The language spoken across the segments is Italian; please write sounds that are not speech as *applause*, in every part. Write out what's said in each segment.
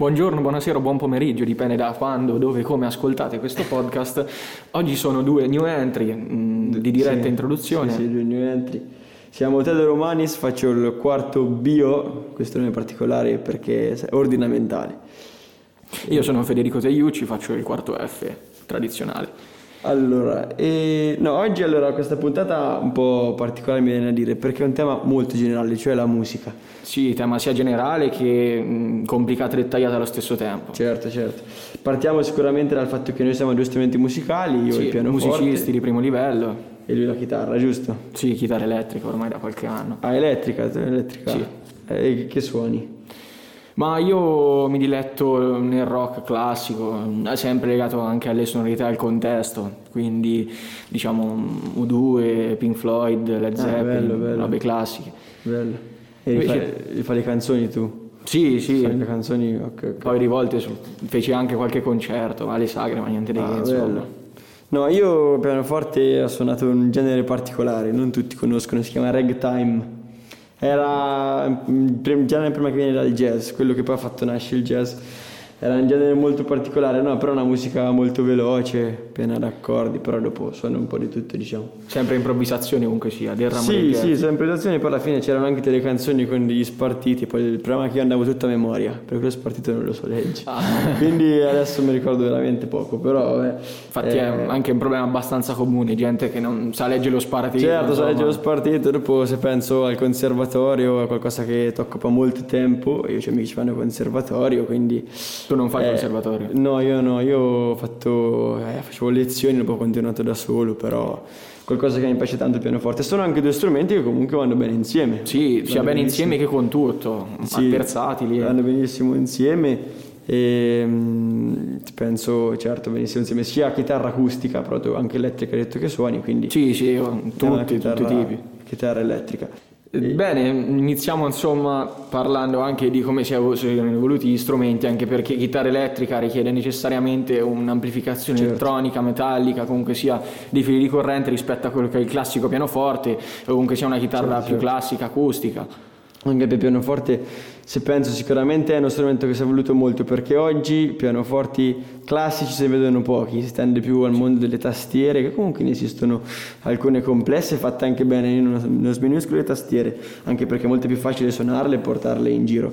Buongiorno, buonasera, buon pomeriggio, dipende da quando, dove, come ascoltate questo podcast. Oggi sono due new entry mh, di diretta Sì, introduzione. Sì, sì, due new entry. Siamo Tedro Romanis, faccio il quarto bio, questo nome particolare perché è ordinamentale. Io sono Federico Teiucci, faccio il quarto F tradizionale. Allora, e, no, oggi allora questa puntata un po' particolare mi viene a dire perché è un tema molto generale, cioè la musica. Sì, tema sia generale che mh, complicata e dettagliata allo stesso tempo. Certo, certo. Partiamo sicuramente dal fatto che noi siamo due strumenti musicali, io Sì, il pianoforte musicisti di primo livello. e lui la chitarra, giusto? Sì, chitarra elettrica ormai da qualche anno. Ah, elettrica, elettrica. Sì. E che suoni? Ma io mi diletto nel rock classico, sempre legato anche alle sonorità e al contesto, quindi diciamo U2, Pink Floyd, Led Zeppelin, bello, bello. robe classiche. Bello. E Invece- rifai, rifai le canzoni tu? Sì, sì, Fai le canzoni, ok, ok. poi di volte feci anche qualche concerto alle sagre, ma niente di che, Ah, insomma. bello. No, io pianoforte ho suonato un genere particolare, non tutti conoscono, si chiama ragtime. Era un prim- genere prima che viene dal jazz, quello che poi ha fatto nascere il jazz. Era un genere molto particolare, no, però una musica molto veloce, piena d'accordi, però dopo suona un po' di tutto, diciamo. Sempre improvvisazione comunque sia, del ramo Sì, sì, sempre improvvisazioni, poi alla fine c'erano anche delle canzoni con degli spartiti, poi il problema è che io andavo tutta a memoria, perché quello spartito non lo so leggere. Ah. *laughs* Quindi adesso mi ricordo veramente poco, però vabbè. Infatti Eh, è anche un problema abbastanza comune, gente che non sa leggere lo sparatino. Certo, se insomma. legge lo spartito, dopo se penso al conservatorio, a qualcosa che ti occupa molto tempo, io ho amici che fanno conservatorio, quindi... Tu non fai eh, conservatorio? No, io no, io ho fatto, eh, facevo lezioni, dopo ho continuato da solo, però qualcosa che mi piace tanto il pianoforte. Sono anche due strumenti che comunque vanno bene insieme. Sì, sia Vanno bene benissimo. insieme che con tutto, Sì, versatili. Vanno benissimo insieme e mm, penso certo benissimo insieme sia chitarra acustica, proprio anche elettrica hai detto che suoni, quindi Sì, sì, io- tutti, chitarra, tutti i tipi. Chitarra elettrica. Bene, iniziamo insomma parlando anche di come si sono evoluti gli strumenti, anche perché chitarra elettrica richiede necessariamente un'amplificazione Certo. elettronica, metallica, comunque sia dei fili di corrente rispetto a quello che è il classico pianoforte, o comunque sia una chitarra Certo, più classica, acustica. Anche per pianoforte, se penso sicuramente è uno strumento che si è evoluto molto perché oggi pianoforti classici ne vedono pochi, si tende più al mondo delle tastiere, che comunque ne esistono alcune complesse fatte anche bene, io non, non sminuisco le tastiere, anche perché è molto più facile suonarle e portarle in giro.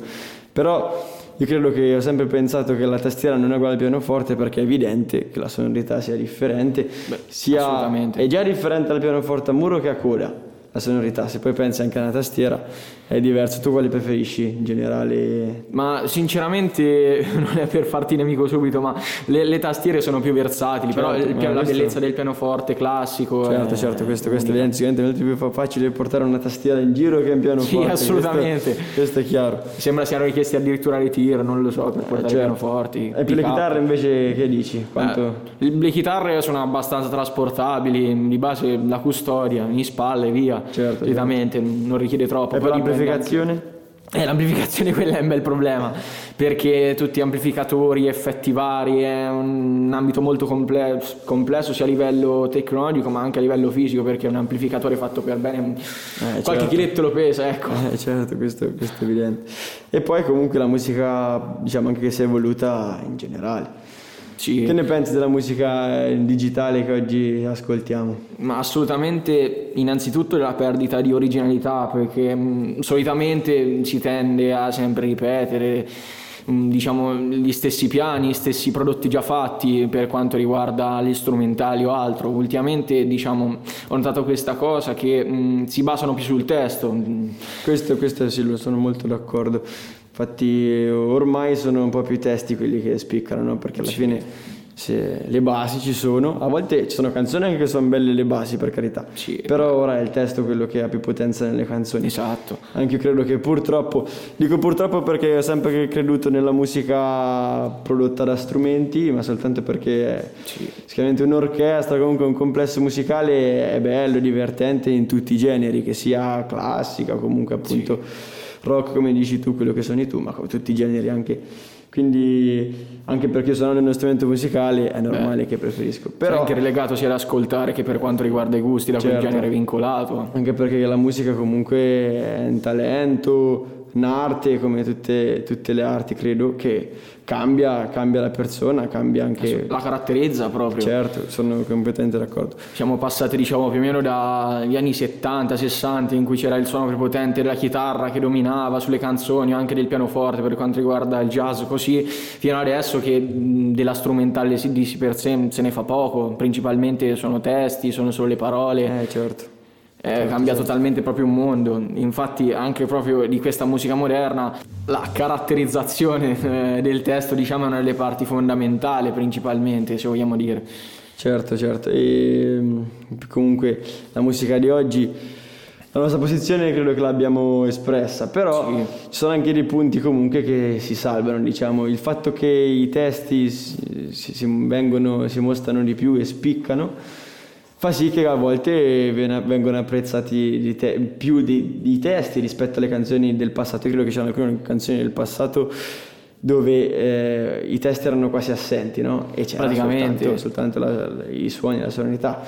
Però io credo che ho sempre pensato che la tastiera non è uguale al pianoforte perché è evidente che la sonorità sia differente, sia, assolutamente. è già differente dal pianoforte a muro che a coda la sonorità, se poi pensi anche alla tastiera è diverso. Tu quali preferisci in generale? Ma sinceramente *laughs* non è per farti nemico subito, ma le, le tastiere sono più versatili, però Certo, il- ma la questo- bellezza del pianoforte classico Certo, è- certo, questo, questo è sicuramente molto più fa- facile portare una tastiera in giro che un pianoforte. Sì, assolutamente. Questo, questo è chiaro. Sembra siano richiesti addirittura i tir, non lo so, per portare certo. i pianoforti. E per le chitarre invece che dici? Quanto... Eh, le chitarre sono abbastanza trasportabili, di base la custodia, in spalla e via. Certo, Solitamente non richiede troppo. e per poi dipende l'amplificazione? Eh, l'amplificazione *laughs* quella è un bel problema, perché tutti amplificatori, effetti vari, è un ambito molto complesso, complesso sia a livello tecnologico ma anche a livello fisico, perché un amplificatore fatto per bene, qualche certo. chiletto lo pesa, ecco. Eh, certo, questo, questo è evidente. E poi comunque la musica, diciamo anche che si è evoluta in generale. Sì. Che ne pensi della musica eh, digitale che oggi ascoltiamo? Ma assolutamente, innanzitutto la perdita di originalità, perché mh, solitamente si tende a sempre ripetere mh, diciamo gli stessi piani, gli stessi prodotti già fatti per quanto riguarda gli strumentali o altro. Ultimamente diciamo ho notato questa cosa che mh, si basano più sul testo. Questo, questo sì, lo sono molto d'accordo. Infatti ormai sono un po' più i testi quelli che spiccano, no? perché alla fine se le basi ci sono, a volte ci sono canzoni anche che sono belle le basi per carità, Sì. però ora è il testo quello che ha più potenza nelle canzoni. Esatto. Anche io credo che purtroppo, dico purtroppo perché ho sempre creduto nella musica prodotta da strumenti, ma soltanto perché sicuramente un'orchestra, comunque un complesso musicale è bello, divertente in tutti i generi, che sia classica comunque appunto rock come dici tu, quello che suoni tu, ma con tutti i generi anche. Quindi anche perché suonando uno strumento musicale è normale che preferisco. Però Però anche relegato sia ad ascoltare che per quanto riguarda i gusti, da quel Certo. genere vincolato. anche perché la musica comunque è un talento, un'arte come tutte, tutte le arti, credo che cambia, cambia la persona, cambia anche... La caratterizza proprio. Certo, sono completamente d'accordo. Siamo passati diciamo più o meno dagli anni 70, 60 in cui c'era il suono prepotente della chitarra che dominava sulle canzoni, anche del pianoforte per quanto riguarda il jazz, così fino adesso che della strumentale di per sé se ne fa poco, principalmente sono testi, sono solo le parole. Eh certo eh, certo, cambia certo. totalmente proprio un mondo. Infatti, anche proprio di questa musica moderna, la caratterizzazione eh, del testo, diciamo, è una delle parti fondamentali, principalmente, se vogliamo dire. Certo, certo. E mm, comunque la musica di oggi, la nostra posizione credo che l'abbiamo espressa, però sì. ci sono anche dei punti comunque che si salvano, diciamo. Il fatto che i testi si, si, vengono, si mostrano di più e spiccano fa sì che a volte vengono apprezzati di te, più i testi rispetto alle canzoni del passato. Io credo che c'erano alcune canzoni del passato dove eh, i testi erano quasi assenti, no? E c'era soltanto, soltanto la, i suoni, la sonorità.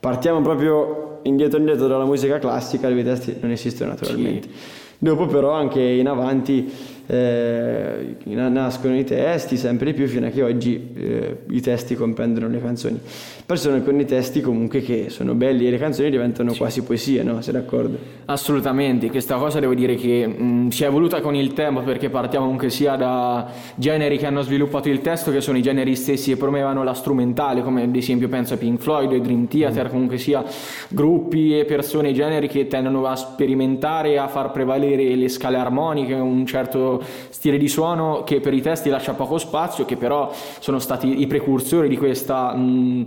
Partiamo proprio indietro indietro dalla musica classica, dove i testi non esistono naturalmente. Sì. Dopo però anche in avanti eh, nascono i testi sempre di più fino a che oggi eh, i testi comprendono le canzoni. Però ci sono alcuni testi comunque che sono belli e le canzoni diventano sì. quasi poesie, no? Sei d'accordo? Assolutamente, questa cosa devo dire che mh, si è evoluta con il tempo perché partiamo comunque sia da generi che hanno sviluppato il testo che sono i generi stessi che promuovono la strumentale, come ad esempio penso a Pink Floyd, ai Dream Theater, mm. comunque sia gruppi e persone, generi che tendono a sperimentare e a far prevalere le scale armoniche, un certo stile di suono che per i testi lascia poco spazio, che però sono stati i precursori di questa mh,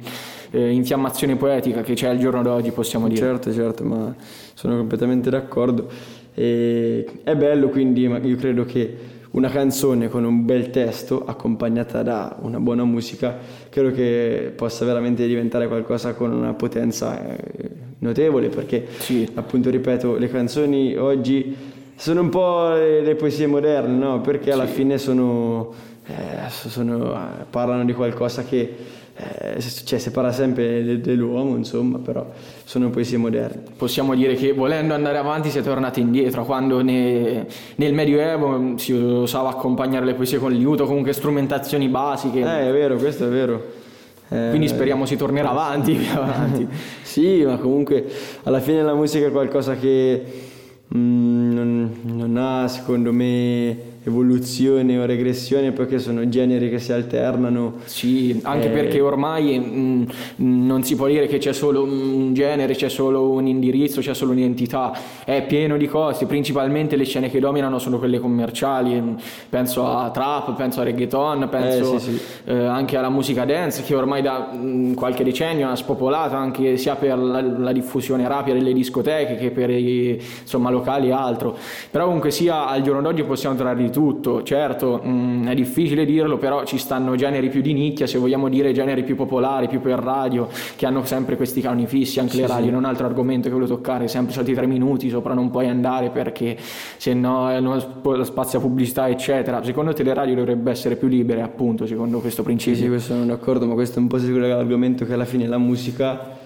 eh, infiammazione poetica che c'è al giorno d'oggi, possiamo dire. Certo, certo, ma sono completamente d'accordo. E è bello quindi, io credo che una canzone con un bel testo accompagnata da una buona musica credo che possa veramente diventare qualcosa con una potenza eh, notevole perché sì. appunto ripeto le canzoni oggi sono un po' le, le poesie moderne, no? Perché alla sì. fine sono, eh, sono, eh, parlano di qualcosa che eh, cioè, si parla sempre dell'uomo, insomma, però sono poesie moderne. Possiamo dire che volendo andare avanti si è tornati indietro, quando ne, nel Medioevo si usava accompagnare le poesie con liuto, comunque strumentazioni basiche. Eh, è vero, questo è vero. Eh, Quindi speriamo si tornerà avanti, *laughs* avanti. sì, ma comunque alla fine la musica è qualcosa che Mm, non, non ha secondo me evoluzione o regressione perché sono generi che si alternano. Sì, anche eh... perché ormai mh, mm, non si può dire che c'è solo un genere, c'è solo un indirizzo, c'è solo un'entità, è pieno di costi, principalmente le scene che dominano sono quelle commerciali, penso a trap, penso a reggaeton, penso eh, sì, sì. Eh, anche alla musica dance che ormai da mh, qualche decennio ha spopolato anche sia per la, la, diffusione rapida delle discoteche che per i insomma, locali e altro, però comunque sia al giorno d'oggi possiamo trovare di tutto, certo mh, mm, è difficile dirlo, però ci stanno generi più di nicchia, se vogliamo dire generi più popolari, più per radio, che hanno sempre questi canoni fissi, anche sì, le radio, sì. non un altro argomento che volevo toccare, sempre stati tre minuti, sopra non puoi andare perché se no non spazio a pubblicità, eccetera. Secondo te le radio dovrebbero essere più libere, appunto, secondo questo principio? Sì, sì, questo sono d'accordo, ma questo è un po' si collega all'argomento che alla fine la musica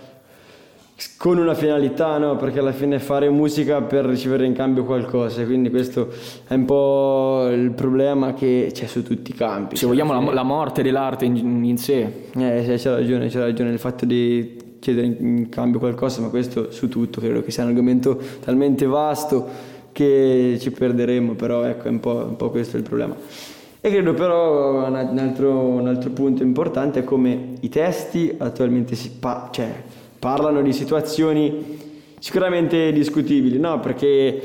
con una finalità, no? Perché alla fine fare musica per ricevere in cambio qualcosa, quindi questo è un po' il problema che c'è su tutti i campi. Se vogliamo la, la, morte dell'arte in, in sé. Eh, c'è ragione, c'è ragione, il fatto di chiedere in cambio qualcosa, ma questo su tutto, credo che sia un argomento talmente vasto che ci perderemo, però ecco, è un po', un po questo il problema. E credo però un altro, un altro punto importante è come i testi attualmente si... Pa- cioè, parlano di situazioni sicuramente discutibili, no? Perché,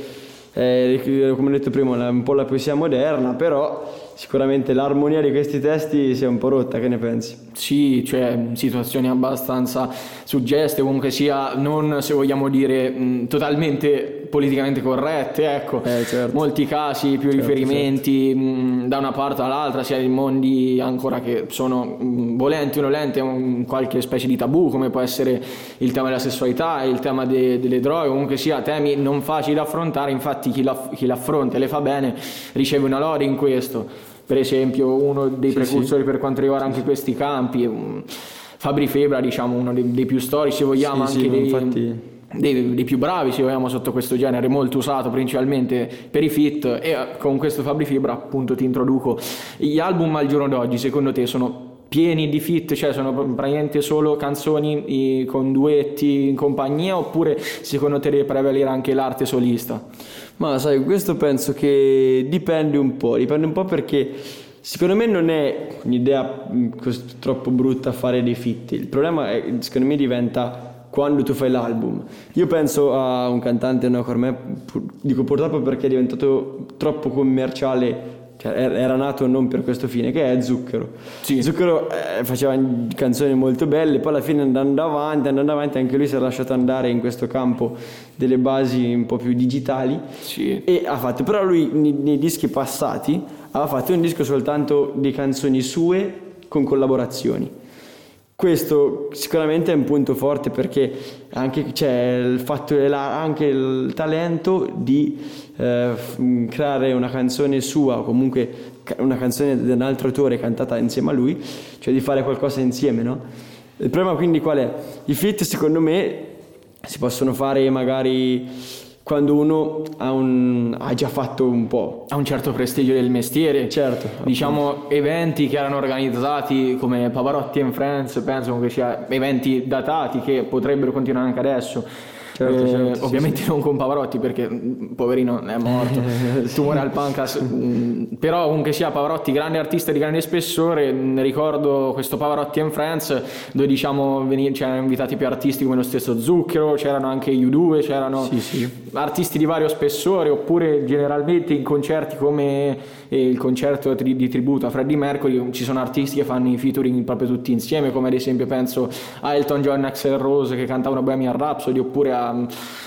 eh, come ho detto prima, è un po' la poesia moderna, però sicuramente l'armonia di questi testi si è un po' rotta, che ne pensi? Sì, cioè situazioni abbastanza suggeste, comunque sia non se vogliamo dire mh, totalmente politicamente corrette, ecco, eh, certo. molti casi, più certo, riferimenti certo. Mh, da una parte all'altra, sia in mondi ancora che sono mh, volenti o nolenti, un, qualche specie di tabù, come può essere il tema della sessualità, il tema de, delle droghe, comunque sia temi non facili da affrontare, infatti chi, la, chi l'affronta e le fa bene riceve una lode in questo per esempio uno dei sì, precursori sì. per quanto riguarda anche questi campi. Fabri Febra, diciamo, uno dei, dei più storici, se vogliamo, sì, anche dei, infatti dei, dei, più bravi se vogliamo sotto questo genere molto usato principalmente per i fit e con questo Fabri Fibra appunto ti introduco. Gli album al giorno d'oggi secondo te sono pieni di fit, cioè sono praticamente solo canzoni con duetti in compagnia? Oppure secondo te deve prevalere anche l'arte solista? Ma sai, questo penso che dipende un po', dipende un po' perché secondo me non è un'idea mm, troppo brutta fare dei fit, il problema è, secondo me diventa quando tu fai l'album. Io penso a un cantante, no, per me, dico purtroppo perché è diventato troppo commerciale cioè era nato non per questo fine, che è Zucchero. Sì. Zucchero eh, faceva canzoni molto belle, poi alla fine andando avanti, andando avanti, anche lui si è lasciato andare in questo campo delle basi un po' più digitali sì. e ha fatto, però lui nei, nei dischi passati aveva fatto un disco soltanto di canzoni sue con collaborazioni. Questo sicuramente è un punto forte perché anche c'è il fatto, anche il talento di eh, creare una canzone sua o comunque una canzone di un altro autore cantata insieme a lui, cioè di fare qualcosa insieme, no? Il problema quindi qual è? I fit secondo me si possono fare magari quando uno ha, un, ha, già fatto un po'. Ha un certo prestigio del mestiere. Certo. Diciamo appunto. eventi che erano organizzati come Pavarotti and Friends, penso che sia eventi datati che potrebbero continuare anche adesso. Certo, eh, certo, ovviamente sì, non con Pavarotti perché mm, poverino è morto, *laughs* tumore al pancas, mm, però comunque sia Pavarotti, grande artista di grande spessore, mm, ricordo questo Pavarotti and Friends dove diciamo c'erano invitati più artisti come lo stesso Zucchero, c'erano anche U2, c'erano sì, sì. Artisti di vario spessore oppure generalmente in concerti come eh, il concerto di tributo a Freddie Mercury ci sono artisti che fanno i featuring proprio tutti insieme come ad esempio penso a Elton John Axel Rose che cantavano Bohemian Rhapsody oppure a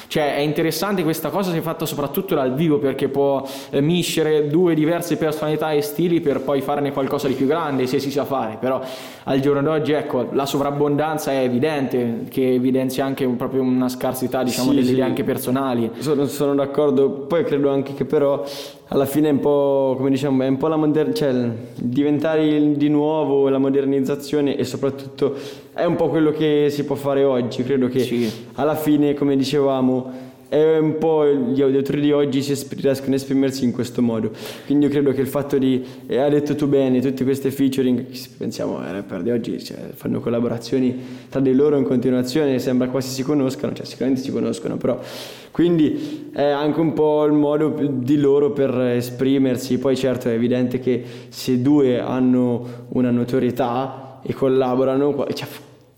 cioè è interessante questa cosa se fatta soprattutto dal vivo perché può eh, miscere due diverse personalità e stili per poi farne qualcosa di più grande se si sa fare, però al giorno d'oggi ecco la sovrabbondanza è evidente che evidenzia anche un, proprio una scarsità diciamo sì, delle sì. anche personali. Sono, sono d'accordo, poi credo anche che però alla fine è un po' come diciamo è un po' la modernità cioè diventare di nuovo la modernizzazione e soprattutto è un po' quello che si può fare oggi credo che sì. alla fine come dicevamo è un po' gli auditori di oggi esp- riescono a esprimersi in questo modo. Quindi io credo che il fatto di, eh, hai detto tu bene, tutte queste featuring, pensiamo ai rapper di oggi, cioè, fanno collaborazioni tra di loro in continuazione, sembra quasi si conoscano, cioè sicuramente si conoscono, però quindi è anche un po' il modo di loro per esprimersi. Poi certo è evidente che se due hanno una notorietà e collaborano, cioè,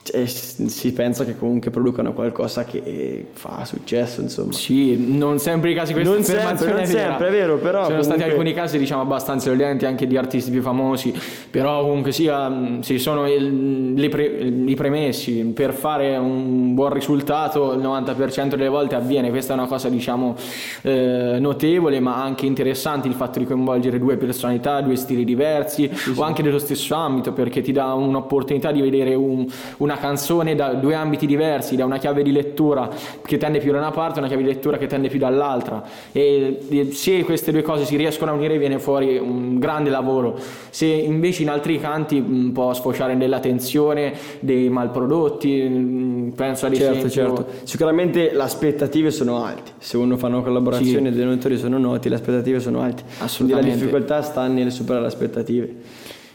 e si pensa che comunque producano qualcosa che fa successo insomma sì non sempre i casi questa non sempre, non è sempre è vero però sono comunque... stati alcuni casi diciamo abbastanza violenti anche di artisti più famosi però comunque sia si sono i, pre, premessi per fare un buon risultato il 90% delle volte avviene questa è una cosa diciamo eh, notevole ma anche interessante il fatto di coinvolgere due personalità due stili diversi sì, o sì. anche dello stesso ambito perché ti dà un'opportunità di vedere un, una una canzone da due ambiti diversi, da una chiave di lettura che tende più da una parte e una chiave di lettura che tende più dall'altra. E se queste due cose si riescono a unire viene fuori un grande lavoro. Se invece in altri canti può sfociare nella tensione, dei malprodotti, penso ad certo, esempio... Certo. Sicuramente le aspettative sono alte. Se uno fa una collaborazione sì. e dei notori sono noti, le aspettative sono alte. Assolutamente. Quindi la difficoltà sta nel superare le aspettative.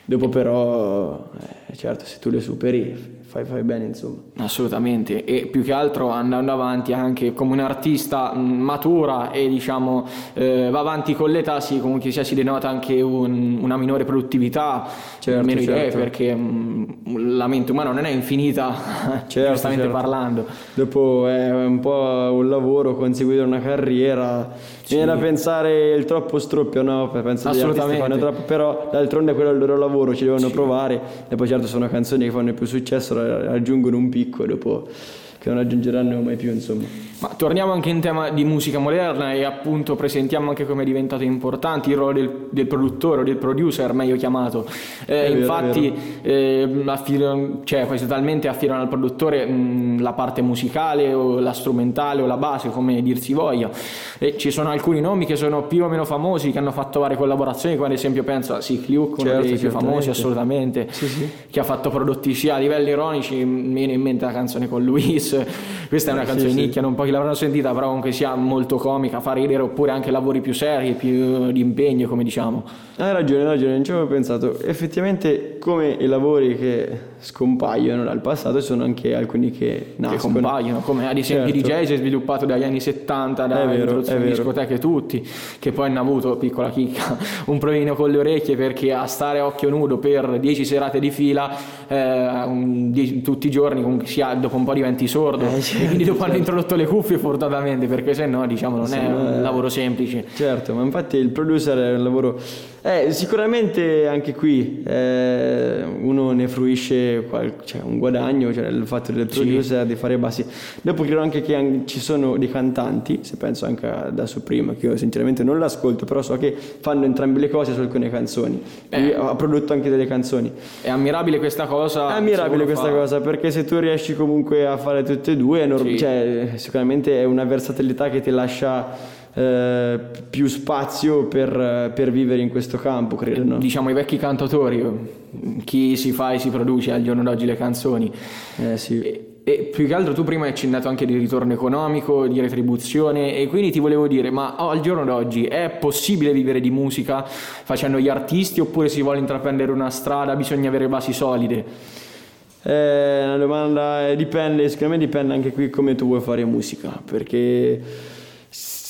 Dopo però, eh, certo, se tu le superi fai, fai, bene insomma. Assolutamente e più che altro andando avanti anche come un artista matura e diciamo eh, va avanti con l'età sì, comunque sia, si denota anche un, una minore produttività, certo, meno certo. idee perché mh, la mente umana non è infinita, *laughs* certo, giustamente certo. parlando. Dopo è un po' un lavoro, conseguire una carriera, sì. viene da pensare il troppo stroppio, no? Penso Assolutamente. fanno troppo, però d'altronde quello è il loro lavoro, ci devono sì. provare e poi certo sono canzoni che fanno più successo raggiungono un picco e dopo che non raggiungeranno mai più insomma. Ma torniamo anche in tema di musica moderna e appunto presentiamo anche come è diventato importante il ruolo del, del produttore o del producer, meglio chiamato. Eh, vero, infatti, eh, affidano, cioè, quasi totalmente affidano al produttore mh, la parte musicale o la strumentale o la base, come dir si voglia. E ci sono alcuni nomi che sono più o meno famosi, che hanno fatto varie collaborazioni, come ad esempio penso a Sick Luke, certo, uno dei più famosi assolutamente, sì, sì. che ha fatto prodotti sia a livelli ironici, mi viene in mente la canzone con Luis, Kiss. Questa è una canzone sì, nicchia, non pochi l'avranno sentita, però comunque sia molto comica, fa ridere oppure anche lavori più seri, più di impegno, come diciamo. Hai ragione, hai ragione, non ci avevo pensato. Effettivamente, come i lavori che scompaiono dal passato, ci sono anche alcuni che nascono. Che compaiono, come ad esempio Certo. DJ si è sviluppato dagli anni 70, da introduzione di discoteche tutti, che poi hanno avuto, piccola chicca, *laughs* un provino con le orecchie perché a stare a occhio nudo per 10 serate di fila, eh, un- die- tutti i giorni, comunque sia, dopo un po' diventi sordo. Eh, e certo, quindi dopo hanno certo. introdotto le cuffie fortunatamente, perché se no diciamo non Se è un è- lavoro semplice. Certo, ma infatti il producer è un lavoro... Eh, sicuramente anche qui eh, uno ne fruisce qual- cioè, un guadagno, cioè il fatto del producer di fare bassi. Dopo credo anche che an- ci sono dei cantanti, se penso anche da Suprema, che io sinceramente non l'ascolto, però so che fanno entrambe le cose su alcune canzoni. Lui ha prodotto anche delle canzoni. È ammirabile questa cosa. È ammirabile questa fa- cosa perché se tu riesci comunque a fare tutte e due, è norm- Sì. cioè, sicuramente è una versatilità che ti lascia eh, più spazio per, per vivere in questo campo, credo. No? Diciamo i vecchi cantautori, chi si fa e si produce al giorno d'oggi le canzoni. Eh, sì. E, e più che altro tu prima hai accennato anche di ritorno economico, di retribuzione e quindi ti volevo dire, ma oh, al giorno d'oggi è possibile vivere di musica facendo gli artisti oppure si vuole intraprendere una strada, bisogna avere basi solide? È una domanda, eh, dipende, secondo me dipende anche qui come tu vuoi fare musica, perché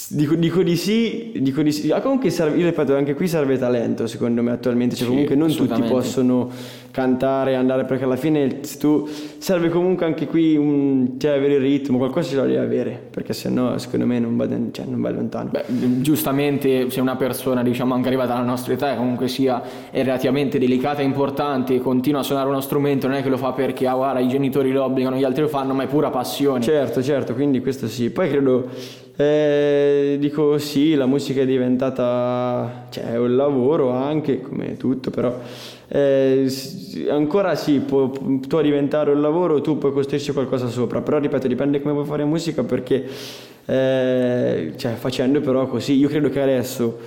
dico, dico di sì, dico di sì. Ah, comunque serve, io ripeto, anche qui serve talento secondo me attualmente, cioè Sì, comunque non tutti possono cantare, andare, perché alla fine se tu serve comunque anche qui un, cioè, avere il ritmo, qualcosa ce lo devi avere, perché sennò secondo me non va, cioè, non vai lontano. Beh, giustamente se una persona diciamo anche arrivata alla nostra età e comunque sia è relativamente delicata e importante continua a suonare uno strumento non è che lo fa perché ah guarda i genitori lo obbligano, gli altri lo fanno, ma è pura passione. Certo, certo, quindi questo sì. Poi credo, eh, dico sì, la musica è diventata, cioè è un lavoro anche, come tutto, però eh, ancora sì, può, può diventare un lavoro, tu puoi costruirci qualcosa sopra, però ripeto, dipende come vuoi fare musica perché, eh, cioè facendo però così, io credo che adesso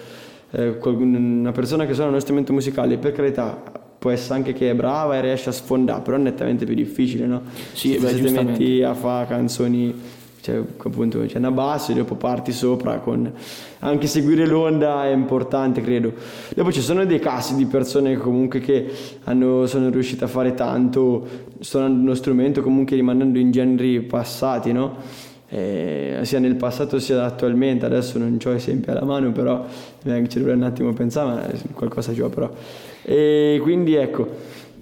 eh, una persona che suona uno strumento musicale, per carità, può essere anche che è brava e riesce a sfondare, però è nettamente più difficile, no? Sì, se beh, ti metti a fare canzoni, cioè appunto c'è una bassa e dopo parti sopra con... Anche seguire l'onda è importante, credo. Dopo ci sono dei casi di persone comunque che hanno, sono riuscite a fare tanto suonando uno strumento, comunque rimanendo in generi passati, no? Eh, sia nel passato sia attualmente, adesso non ho esempi alla mano, però eh, ci dovrei un attimo pensare, ma qualcosa ci però. E quindi ecco,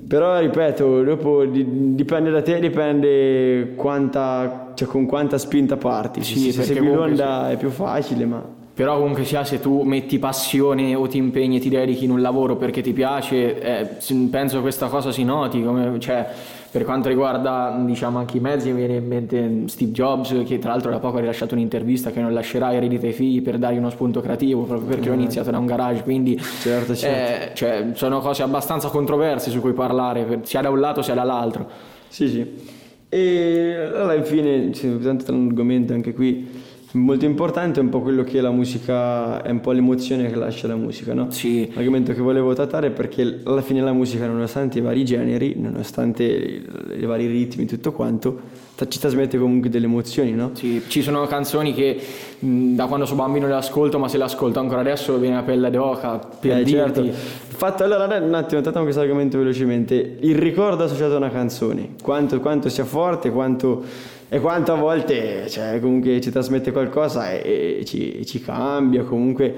però ripeto, dopo di- dipende da te, dipende quanta, cioè con quanta spinta parti. Sì, se, se segui l'onda è più facile, ma Però comunque sia se tu metti passione o ti impegni e ti dedichi in un lavoro perché ti piace, eh, penso questa cosa si noti, come, cioè, per quanto riguarda diciamo anche i mezzi mi viene in mente Steve Jobs che tra l'altro da poco ha rilasciato un'intervista che non lascerà eredità ai figli per dargli uno spunto creativo proprio perché ho iniziato da un garage, quindi Certo, certo. eh, cioè, sono cose abbastanza controverse su cui parlare, sia da un lato sia dall'altro. Sì, sì. E allora infine, tanto un argomento anche qui molto importante, è un po' quello che la musica, è un po' l'emozione che lascia la musica, no? Sì. L'argomento che volevo trattare è perché alla fine la musica, nonostante i vari generi, nonostante i, vari ritmi, tutto quanto, ci trasmette comunque delle emozioni, no? Sì, ci sono canzoni che mh, da quando sono bambino le ascolto, ma se le ascolto ancora adesso viene la pelle d'oca per Eh, dirti. certo. Fatto allora un attimo, trattiamo questo argomento velocemente. Il ricordo associato a una canzone, quanto, quanto sia forte, quanto e quanto a volte cioè, comunque ci trasmette qualcosa e, e ci, ci cambia, comunque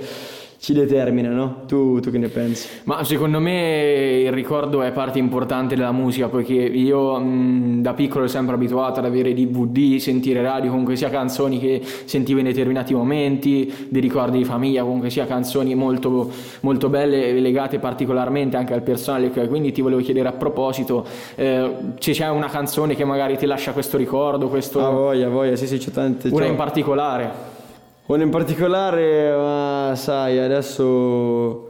ci determina, no? Tu, tu che ne pensi? Ma secondo me il ricordo è parte importante della musica, poiché io mh, da piccolo ero sempre abituato ad avere DVD, sentire radio, comunque sia canzoni che sentivo in determinati momenti, dei ricordi di famiglia, comunque sia canzoni molto, molto belle e legate particolarmente anche al personale. Quindi ti volevo chiedere a proposito, eh, se c'è una canzone che magari ti lascia questo ricordo, questo, Ah, voglia, voglia, sì, sì, c'è tante. una in particolare. Una in particolare, ma sai, adesso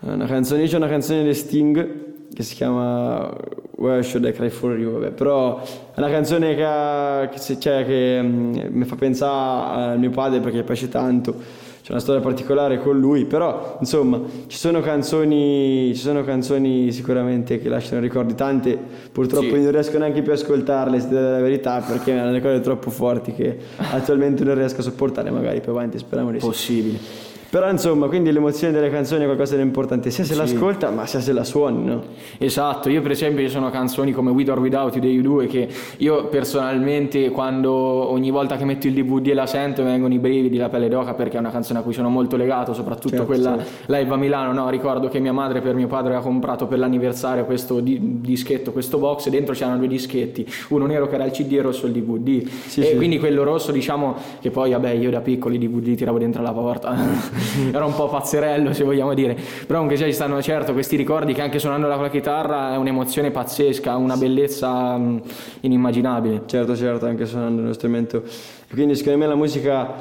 una canzone, c'è una canzone di Sting che si chiama Where Should I Cry For You, vabbè. però è una canzone che, ha, che, cioè, che um, mi fa pensare a mio padre perché piace tanto c'è una storia particolare con lui, però insomma ci sono canzoni, ci sono canzoni sicuramente che lasciano ricordi, tante purtroppo sì. non riesco neanche più a ascoltarle, se la verità, perché hanno delle cose troppo forti che attualmente non riesco a sopportare, magari più avanti speriamo di sì. Possibile. Però insomma, quindi l'emozione delle canzoni è qualcosa di importante, sia se sì. l'ascolta ma sia se la suoni, no? Esatto, io per esempio ci sono canzoni come With or Without You dei U2 che io personalmente quando ogni volta che metto il DVD e la sento vengono i brividi, la pelle d'oca perché è una canzone a cui sono molto legato, soprattutto certo, quella certo. live a Milano, no? Ricordo che mia madre per mio padre aveva comprato per l'anniversario questo di- dischetto, questo box e dentro c'erano due dischetti, uno nero che era il CD e rosso il DVD. Sì, e sì. quindi quello rosso diciamo che poi vabbè io da piccoli DVD tiravo dentro la porta. Era un po' pazzerello se vogliamo dire, però comunque sia ci stanno certo questi ricordi che anche suonando la chitarra è un'emozione pazzesca, una bellezza mm, inimmaginabile. Certo, certo, anche suonando uno strumento. Quindi secondo me la musica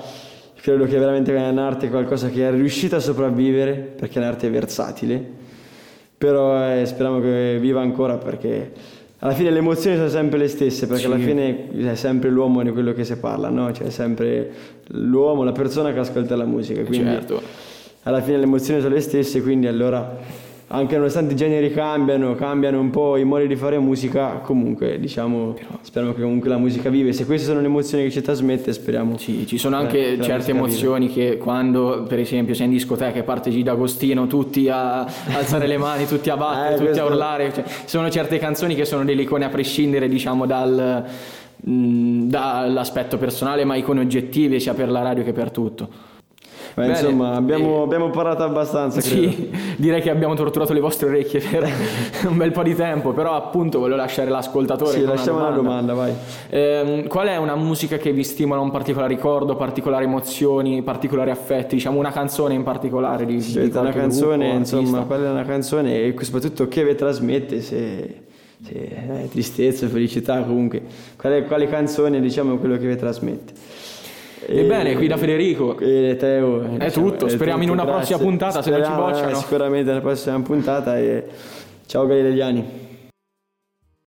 credo che veramente è un'arte qualcosa che è riuscita a sopravvivere perché è un'arte versatile, però eh, speriamo che viva ancora perché alla fine le emozioni sono sempre le stesse, perché sì. alla fine è sempre l'uomo di quello che si parla, no? Cioè è sempre l'uomo, la persona che ascolta la musica. Quindi certo. alla fine le emozioni sono le stesse, quindi allora anche nonostante i generi cambiano, cambiano un po' i modi di fare musica, comunque diciamo, speriamo che comunque la musica vive. Se queste sono le emozioni che ci trasmette, speriamo. Sì, ci sono anche eh, certe emozioni vive. che quando, per esempio, sei in discoteca e parte Gida Agostino, tutti a alzare le mani, tutti a battere, *laughs* eh, tutti questo... a urlare. Cioè, sono certe canzoni che sono delle icone a prescindere, diciamo, dal, mh, dall'aspetto personale, ma icone oggettive sia per la radio che per tutto. Beh, insomma, abbiamo, abbiamo, parlato abbastanza. Credo. Sì, *laughs* direi che abbiamo torturato le vostre orecchie per *laughs* un bel po' di tempo, però appunto voglio lasciare l'ascoltatore. Sì, lasciamo una domanda, una domanda vai. Eh, qual è una musica che vi stimola un particolare ricordo, particolari emozioni, particolari affetti? Diciamo una canzone in particolare di, sì, di una canzone, gruppo, insomma, qual è una canzone e soprattutto che vi trasmette se sì, eh, tristezza, felicità comunque. Quale, quale canzone diciamo quello che vi trasmette? Ebbene, qui da Federico. E Teo. È diciamo, tutto, speriamo tutto, in una grazie. prossima puntata, speriamo, se non ci bocciano. Sicuramente nella prossima puntata e ciao Galileiani.